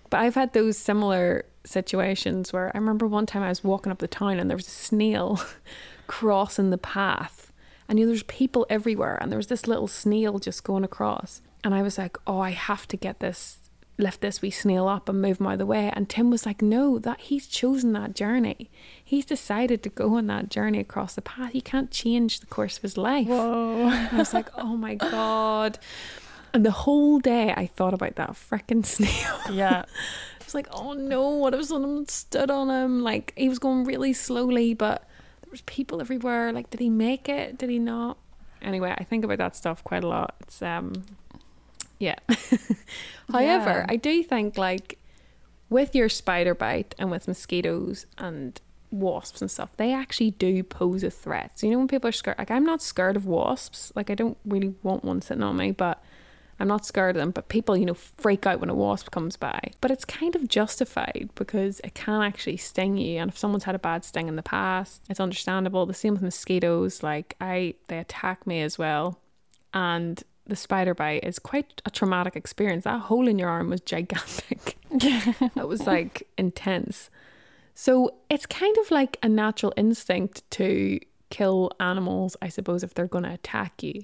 But I've had those similar situations where I remember one time I was walking up the town and there was a snail crossing the path. And you know, there's people everywhere and there was this little snail just going across. And I was like, oh, I have to get this lift this wee snail up and move him out of the way. And Tim was like, no, that he's chosen that journey. He's decided to go on that journey across the path. He can't change the course of his life. Whoa. I was like, oh my God. And the whole day I thought about that freaking snail. Yeah. I was like, oh no, what if someone stood on him? Like he was going really slowly, but there was people everywhere. Like, did he make it? Did he not? Anyway, I think about that stuff quite a lot. It's um yeah. However, yeah. I do think like with your spider bite and with mosquitoes and wasps and stuff, they actually do pose a threat. So you know when people are scared, like I'm not scared of wasps. Like I don't really want one sitting on me, but I'm not scared of them, but people, you know, freak out when a wasp comes by. But it's kind of justified because it can actually sting you. And if someone's had a bad sting in the past, it's understandable. The same with mosquitoes. Like I they attack me as well. And the spider bite is quite a traumatic experience. That hole in your arm was gigantic. it was like intense. So it's kind of like a natural instinct to kill animals, I suppose, if they're going to attack you.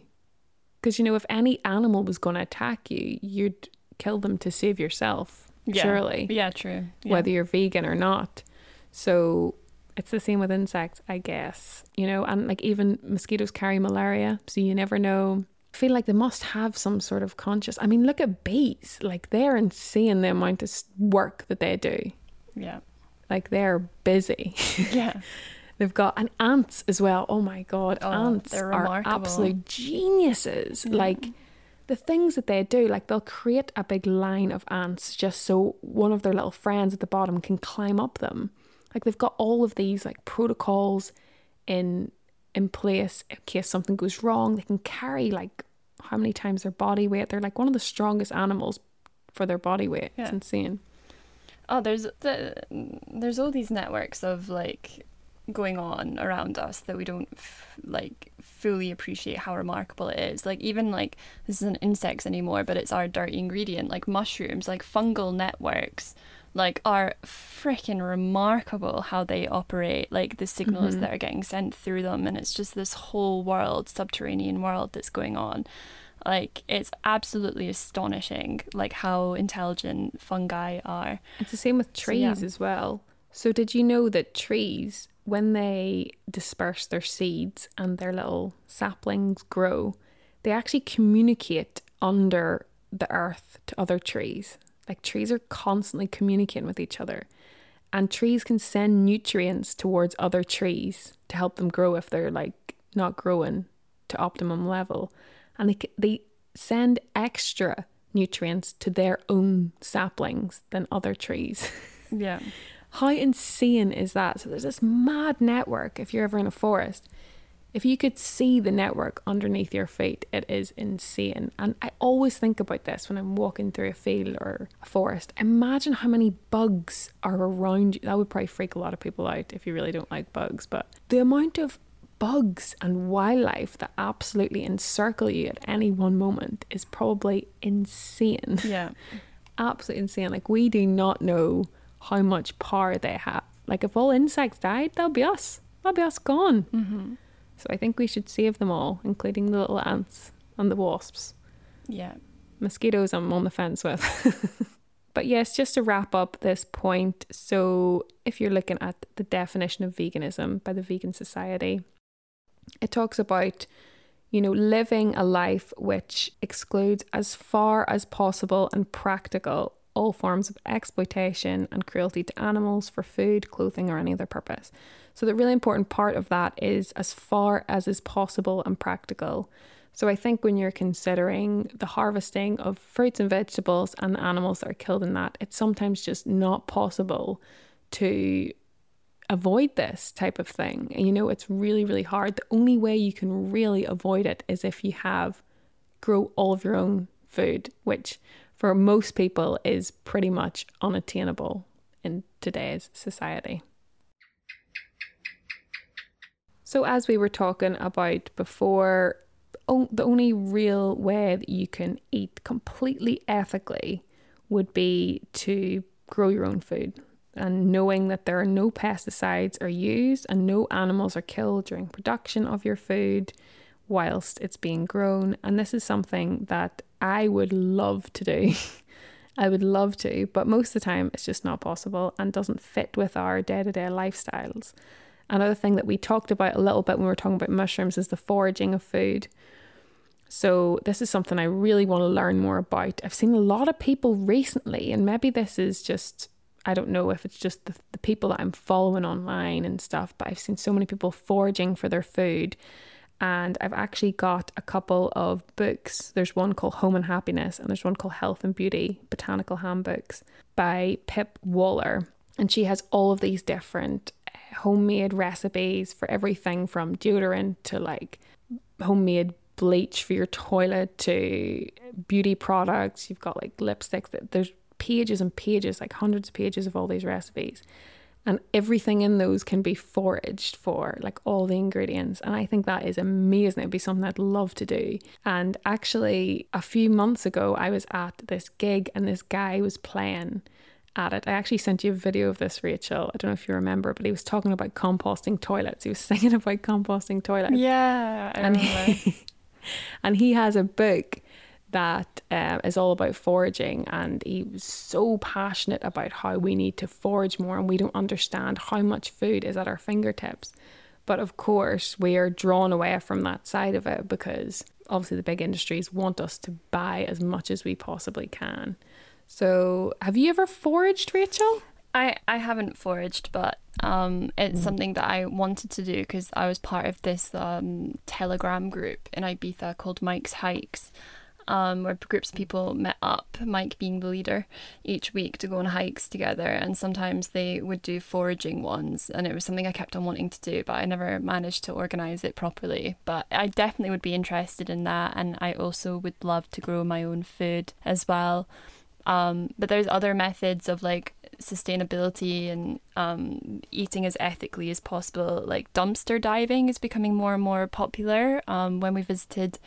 Because, you know, if any animal was going to attack you, you'd kill them to save yourself, Yeah. surely, Yeah, true. Yeah. whether you're vegan or not. So it's the same with insects, I guess, you know, and like even mosquitoes carry malaria, so you never know. Feel like they must have some sort of conscious. I mean, look at bees, like they're insane the amount of work that they do. yeah. Like they're busy. Yeah. They've got and ants as well. Oh my god, Oh, ants they're absolute geniuses. Like the things that they do, like they'll create a big line of ants just so one of their little friends at the bottom can climb up them. Like they've got all of these like protocols in in place in case something goes wrong. They can carry like how many times their body weight. They're like one of the strongest animals for their body weight. Yeah. It's insane. Oh, there's the, there's all these networks of like going on around us that we don't f- like fully appreciate how remarkable it is. Like even like this isn't insects anymore, but it's our dirty ingredient, like mushrooms, like fungal networks, like are freaking remarkable how they operate. Like the signals Mhm. that are getting sent through them, and it's just this whole world, subterranean world that's going on. Like it's absolutely astonishing, like how intelligent fungi are. It's the same with So, yeah. trees as well. So, did you know that trees, when they disperse their seeds and their little saplings grow, they actually communicate under the earth to other trees? Like, trees are constantly communicating with each other. And trees can send nutrients towards other trees to help them grow if they're like not growing to optimum level. And they, they send extra nutrients to their own saplings than other trees. Yeah. How insane is that? So there's this mad network if you're ever in a forest. If you could see the network underneath your feet, it is insane. And I always think about this when I'm walking through a field or a forest. Imagine how many bugs are around you. That would probably freak a lot of people out if you really don't like bugs. But the amount of bugs and wildlife that absolutely encircle you at any one moment is probably insane Yeah. absolutely insane. Like we do not know how much power they have. Like if all insects died, that'll be us. That'll be us gone. Mm-hmm. So I think we should save them all, including the little ants and the wasps. Yeah. Mosquitoes, I'm on the fence with. but yes, just to wrap up this point. So if you're looking at the definition of veganism by the Vegan Society, it talks about you know, living a life which excludes as far as possible and practical all forms of exploitation and cruelty to animals for food, clothing, or any other purpose. So, the really important part of that is as far as is possible and practical. So, I think when you're considering the harvesting of fruits and vegetables and the animals that are killed in that, it's sometimes just not possible to avoid this type of thing. And you know, it's really, really hard. The only way you can really avoid it is if you have grow all of your own food, which for most people is pretty much unattainable in today's society. So, as we were talking about before, the only real way that you can eat completely ethically would be to grow your own food and knowing that there are no pesticides are used and no animals are killed during production of your food whilst it's being grown and this is something that I would love to do. I would love to but most of the time it's just not possible and doesn't fit with our day-to-day lifestyles. Another thing that we talked about a little bit when we were talking about mushrooms is the foraging of food. So this is something I really want to learn more about. I've seen a lot of people recently and maybe this is just I don't know if it's just the, the people that I'm following online and stuff, but I've seen so many people foraging for their food. And I've actually got a couple of books. There's one called Home and Happiness, and there's one called Health and Beauty Botanical Handbooks by Pip Waller. And she has all of these different uh, homemade recipes for everything from deodorant to like homemade bleach for your toilet to beauty products. You've got like lipsticks. There's pages and pages, like hundreds of pages of all these recipes. And everything in those can be foraged for, like all the ingredients. And I think that is amazing. It'd be something I'd love to do. And actually, a few months ago, I was at this gig and this guy was playing at it. I actually sent you a video of this, Rachel. I don't know if you remember, but he was talking about composting toilets. He was singing about composting toilets. Yeah, I and remember. he, and he has a book that uh, is all about foraging and he was so passionate about how we need to forage more and we don't understand how much food is at our fingertips. But of course we are drawn away from that side of it because obviously the big industries want us to buy as much as we possibly can. So have you ever foraged rachel? I, I haven't foraged, but um, it's something that I wanted to do because I was part of this um, Telegram group in Ibiza called Mike's Hikes, um, where groups of people met up, Mike being the leader, each week to go on hikes together. And sometimes they would do foraging ones. And it was something I kept on wanting to do, but I never managed to organise it properly. But I definitely would be interested in that. And I also would love to grow my own food as well. Um, but there's other methods of like sustainability and um, eating as ethically as possible. Like dumpster diving is becoming more and more popular. Um, when we visited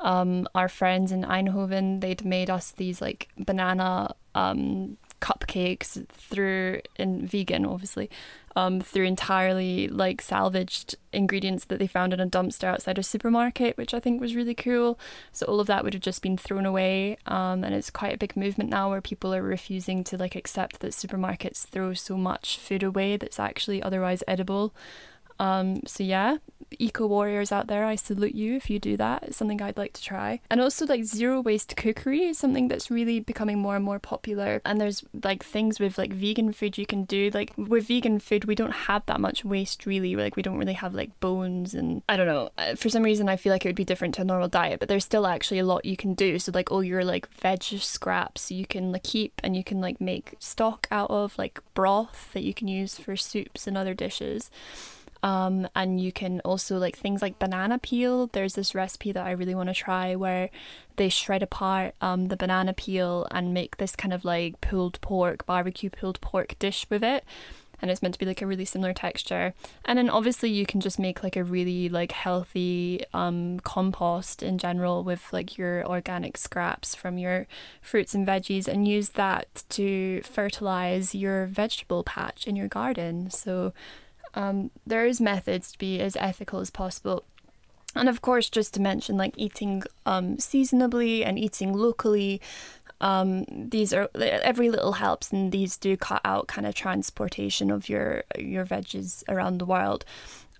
um, our friends in Eindhoven, they'd made us these like banana um, cupcakes through in vegan, obviously, um, through entirely like salvaged ingredients that they found in a dumpster outside a supermarket, which I think was really cool. So all of that would have just been thrown away, um, and it's quite a big movement now where people are refusing to like accept that supermarkets throw so much food away that's actually otherwise edible. Um, so yeah, eco warriors out there, I salute you if you do that. It's something I'd like to try. And also like zero waste cookery is something that's really becoming more and more popular. And there's like things with like vegan food you can do. Like with vegan food, we don't have that much waste really. Like we don't really have like bones and I don't know. Uh, For some reason, I feel like it would be different to a normal diet, but there's still actually a lot you can do. So like all your like veg scraps you can like keep and you can like make stock out of like broth that you can use for soups and other dishes. Um, and you can also like things like banana peel. There's this recipe that I really want to try where they shred apart um, the banana peel and make this kind of like pulled pork, barbecue pulled pork dish with it. And it's meant to be like a really similar texture. And then obviously you can just make like a really like healthy um, compost in general with like your organic scraps from your fruits and veggies and use that to fertilize your vegetable patch in your garden. So um, there is methods to be as ethical as possible. And of course, just to mention, like eating um, seasonably and eating locally, um, these are every little helps, and these do cut out kind of transportation of your your veggies around the world.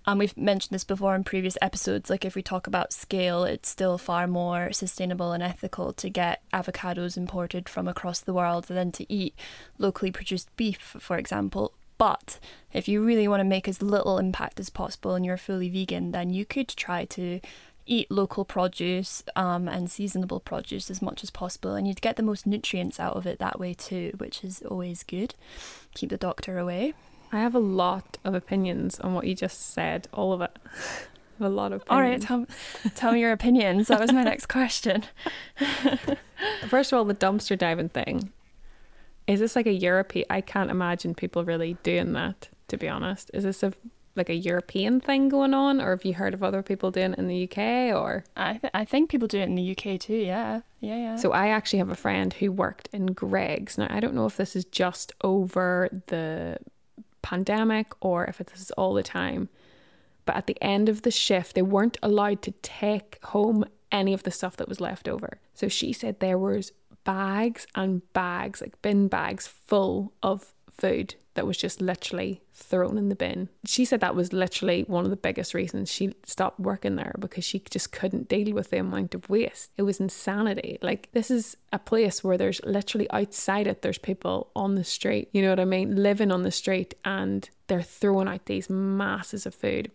And we've mentioned this before in previous episodes. Like if we talk about scale, it's still far more sustainable and ethical to get avocados imported from across the world than to eat locally produced beef, for example. But if you really want to make as little impact as possible and you're fully vegan, then you could try to eat local produce um, and seasonable produce as much as possible, and you'd get the most nutrients out of it that way too, which is always good. Keep the doctor away. I have a lot of opinions on what you just said, all of it. I have a lot of opinions. All right, tell, tell me your opinions. That was my next question. First of all, the dumpster diving thing. Is this like a European? I can't imagine people really doing that. To be honest, is this a like a European thing going on, or have you heard of other people doing it in the UK? Or I th- I think people do it in the UK too. Yeah, yeah, yeah. so I actually have a friend who worked in Greggs. Now I don't know if this is just over the pandemic or if this is all the time. But at the end of the shift, they weren't allowed to take home any of the stuff that was left over. So she said there was bags and bags, like bin bags full of food that was just literally thrown in the bin. She said that was literally one of the biggest reasons she stopped working there because she just couldn't deal with the amount of waste. It was insanity. Like, this is a place where there's literally outside it, there's people on the street, you know what I mean, living on the street, and they're throwing out these masses of food.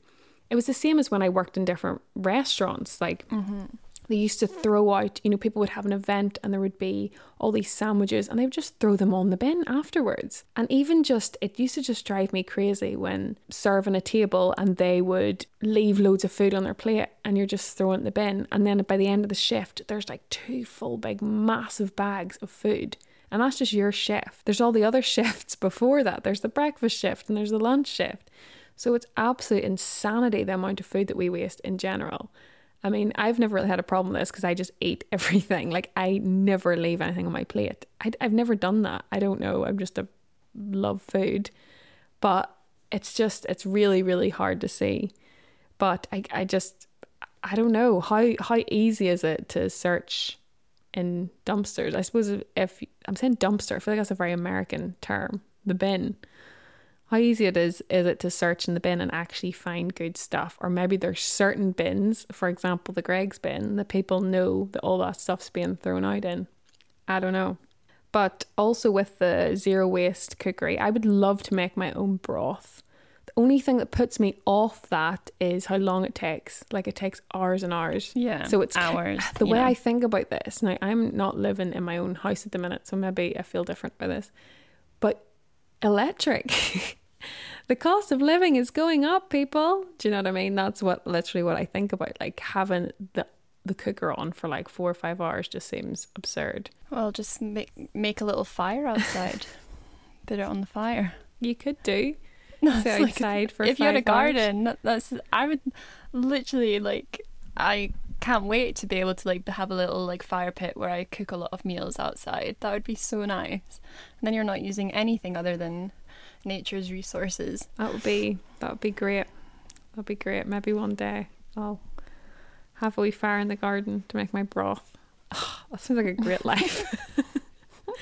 It was the same as when I worked in different restaurants. Like, mm-hmm. They used to throw out, you know, people would have an event and there would be all these sandwiches and they would just throw them on the bin afterwards. And even just, it used to just drive me crazy when serving a table and they would leave loads of food on their plate and you're just throwing it in the bin. And then by the end of the shift, there's like two full, big, massive bags of food. And that's just your shift. There's all the other shifts before that. There's the breakfast shift and there's the lunch shift. So it's absolute insanity the amount of food that we waste in general. I mean, I've never really had a problem with this because I just eat everything. Like, I never leave anything on my plate. I, I've never done that. I don't know. I'm just a love food. But it's just, it's really, really hard to see. But I, I just, I don't know. How, how easy is it to search in dumpsters? I suppose if I'm saying dumpster, I feel like that's a very American term, the bin how easy it is is it to search in the bin and actually find good stuff? Or maybe there's certain bins for example the Greggs bin that people know that all that stuff's being thrown out in. I don't know. But also with the zero waste cookery i would love to make my own broth. The only thing that puts me off that is how long it takes. Like it takes hours and hours. Yeah so it's hours the way yeah. i think about this now i'm not living in my own house at the minute so maybe i feel different by this but electric the cost of living is going up, people. Do you know what I mean? That's what literally what I think about. Like having the the cooker on for like four or five hours just seems absurd. Well, just make make a little fire outside. Put it on the fire. You could do. No, Sit outside like, for if you had a hours. garden. that- That's I would literally like I can't wait to be able to like have a little like fire pit where I cook a lot of meals outside. That would be so nice. And then you're not using anything other than nature's resources. That would be that would be great. That'd be great. Maybe one day I'll have a wee fire in the garden to make my broth. that sounds like a great life.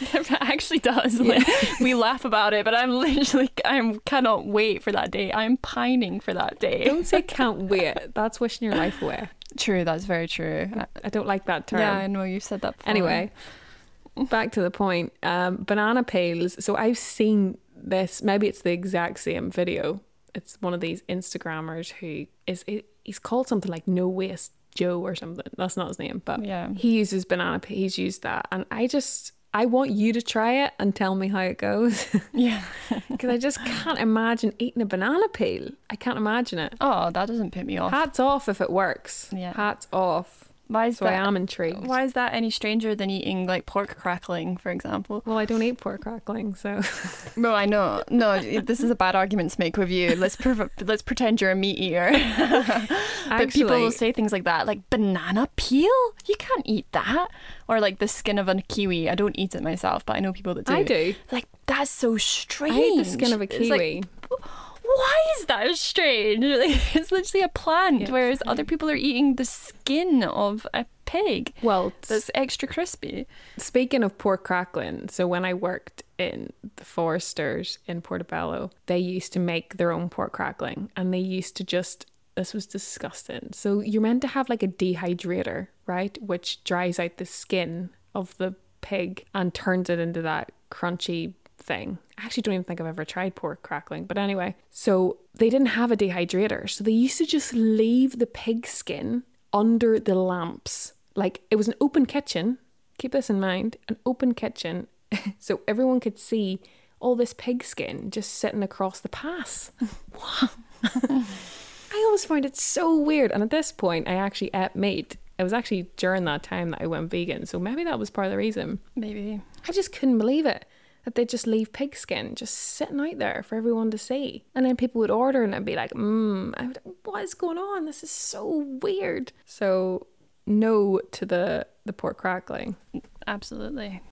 it actually does. Like, we laugh about it, but I'm literally I cannot wait for that day. I'm pining for that day. don't say can't wait. That's wishing your life away. True, that's very true. I- I don't like that term. Yeah, I know you said that before. Anyway, back to the point. Um, banana peels. So I've seen this. Maybe it's the exact same video. It's one of these Instagrammers who is he's called something like No Waste Joe or something. That's not his name, but Yeah. he uses banana. peel. He's used that, and I just I want you to try it and tell me how it goes Yeah. because I just can't imagine eating a banana peel. I can't imagine it. Oh, that doesn't put me off. Hats off if it works. Yeah. Hats off. Why is So I am intrigued. Why is that any stranger than eating like pork crackling, for example? Well, I don't eat pork crackling, so No, I know. No, this is a bad argument to make with you. Let's pre- let's pretend you're a meat eater. but people will say things like that, like banana peel. You can't eat that, or like the skin of a kiwi. I don't eat it myself, but I know people that do. I do. Like that's so strange. I eat the skin of a It's kiwi. like, why is that strange? Like, it's literally a plant, Yeah. whereas other people are eating the skin of a pig well, that's extra crispy. speaking of pork crackling, so when I worked in the Foresters in Portobello, they used to make their own pork crackling, and they used to just this was disgusting. So you're meant to have like a dehydrator, right, which dries out the skin of the pig and turns it into that crunchy thing. I actually don't even think I've ever tried pork crackling, but anyway. So they didn't have a dehydrator, so they used to just leave the pig skin under the lamps. Like it was an open kitchen. Keep this in mind, an open kitchen, so everyone could see all this pig skin just sitting across the pass. Wow. I always find it so weird. And at this point, I actually ate meat. It was actually during that time that I went vegan, so maybe that was part of the reason. Maybe. I just couldn't believe it that they'd just leave pigskin just sitting out there for everyone to see. And then people would order and I'd be like, mmm, what is going on? This is so weird. So, no to the, the pork crackling. Absolutely.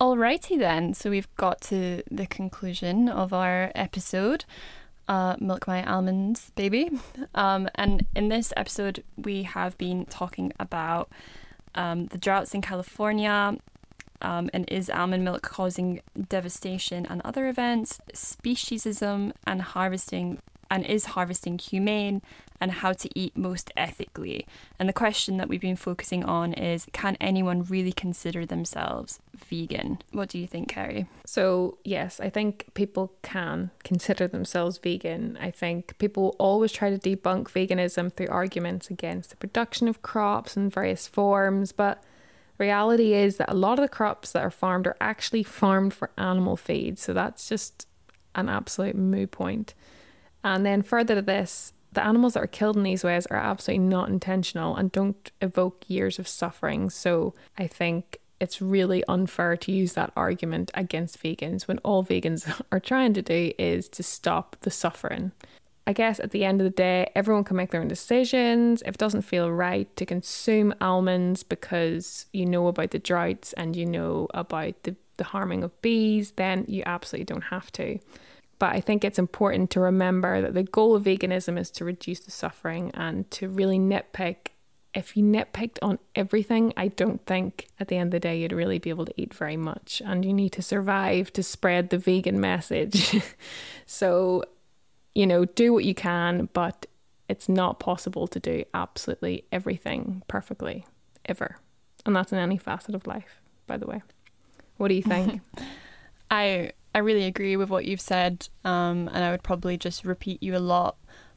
Alrighty then, so we've got to the conclusion of our episode. Uh, Milk My Almonds, baby. Um, and in this episode, we have been talking about um, the droughts in California um, and is almond milk causing devastation and other events, speciesism and harvesting, and is harvesting humane, and how to eat most ethically. And the question that we've been focusing on is can anyone really consider themselves vegan? What do you think, Kerry? So, yes, I think people can consider themselves vegan. I think people always try to debunk veganism through arguments against the production of crops in various forms, but reality is that a lot of the crops that are farmed are actually farmed for animal feed. So that's just an absolute moot point. And then further to this, the animals that are killed in these ways are absolutely not intentional and don't evoke years of suffering. So I think it's really unfair to use that argument against vegans when all vegans are trying to do is to stop the suffering. I guess at the end of the day, everyone can make their own decisions. If it doesn't feel right to consume almonds because you know about the droughts and you know about the, the harming of bees, then you absolutely don't have to. But I think it's important to remember that the goal of veganism is to reduce the suffering and to really nitpick. If you nitpicked on everything, I don't think at the end of the day you'd really be able to eat very much. And you need to survive to spread the vegan message. so, you know, do what you can, but it's not possible to do absolutely everything perfectly, ever. And that's in any facet of life, by the way. What do you think? I I really agree with what you've said, um, and I would probably just repeat you a lot,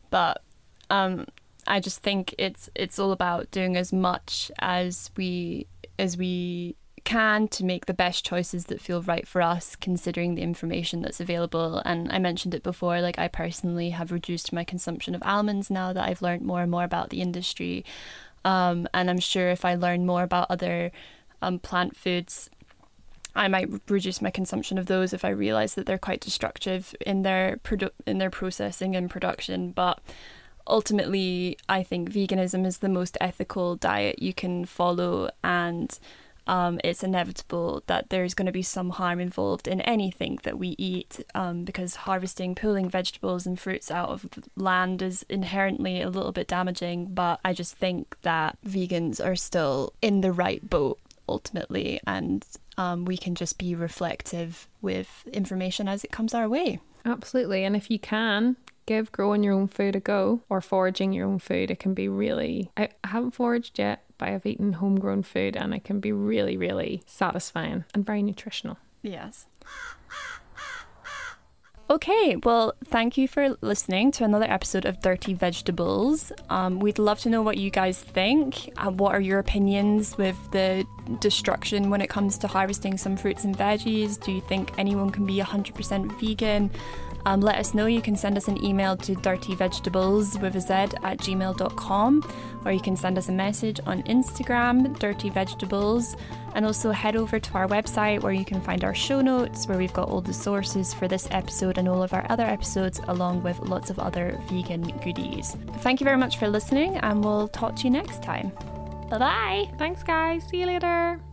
but um, I just think it's it's all about doing as much as we as we can to make the best choices that feel right for us considering the information that's available. And I mentioned it before like I personally have reduced my consumption of almonds now that I've learned more and more about the industry. Um, and I'm sure if I learn more about other um, plant foods I might reduce my consumption of those if I realize that they're quite destructive in their produ- in their processing and production. But ultimately, I think veganism is the most ethical diet you can follow, and um, it's inevitable that there's going to be some harm involved in anything that we eat um, because harvesting, pulling vegetables and fruits out of land is inherently a little bit damaging. But I just think that vegans are still in the right boat ultimately, and um, we can just be reflective with information as it comes our way. Absolutely. And if you can, give growing your own food a go or foraging your own food. It can be really, I haven't foraged yet, but I've eaten homegrown food and it can be really, really satisfying and very nutritional. Yes. Okay, well, thank you for listening to another episode of Dirty Vegetables. Um, we'd love to know what you guys think. Uh, what are your opinions with the destruction when it comes to harvesting some fruits and veggies? Do you think anyone can be 100% vegan? Um, let us know. You can send us an email to dirtyvegetables with a Z at gmail.com or you can send us a message on Instagram, Dirty Vegetables, and also head over to our website where you can find our show notes where we've got all the sources for this episode and all of our other episodes, along with lots of other vegan goodies. Thank you very much for listening, and we'll talk to you next time. Bye bye. Thanks, guys. See you later.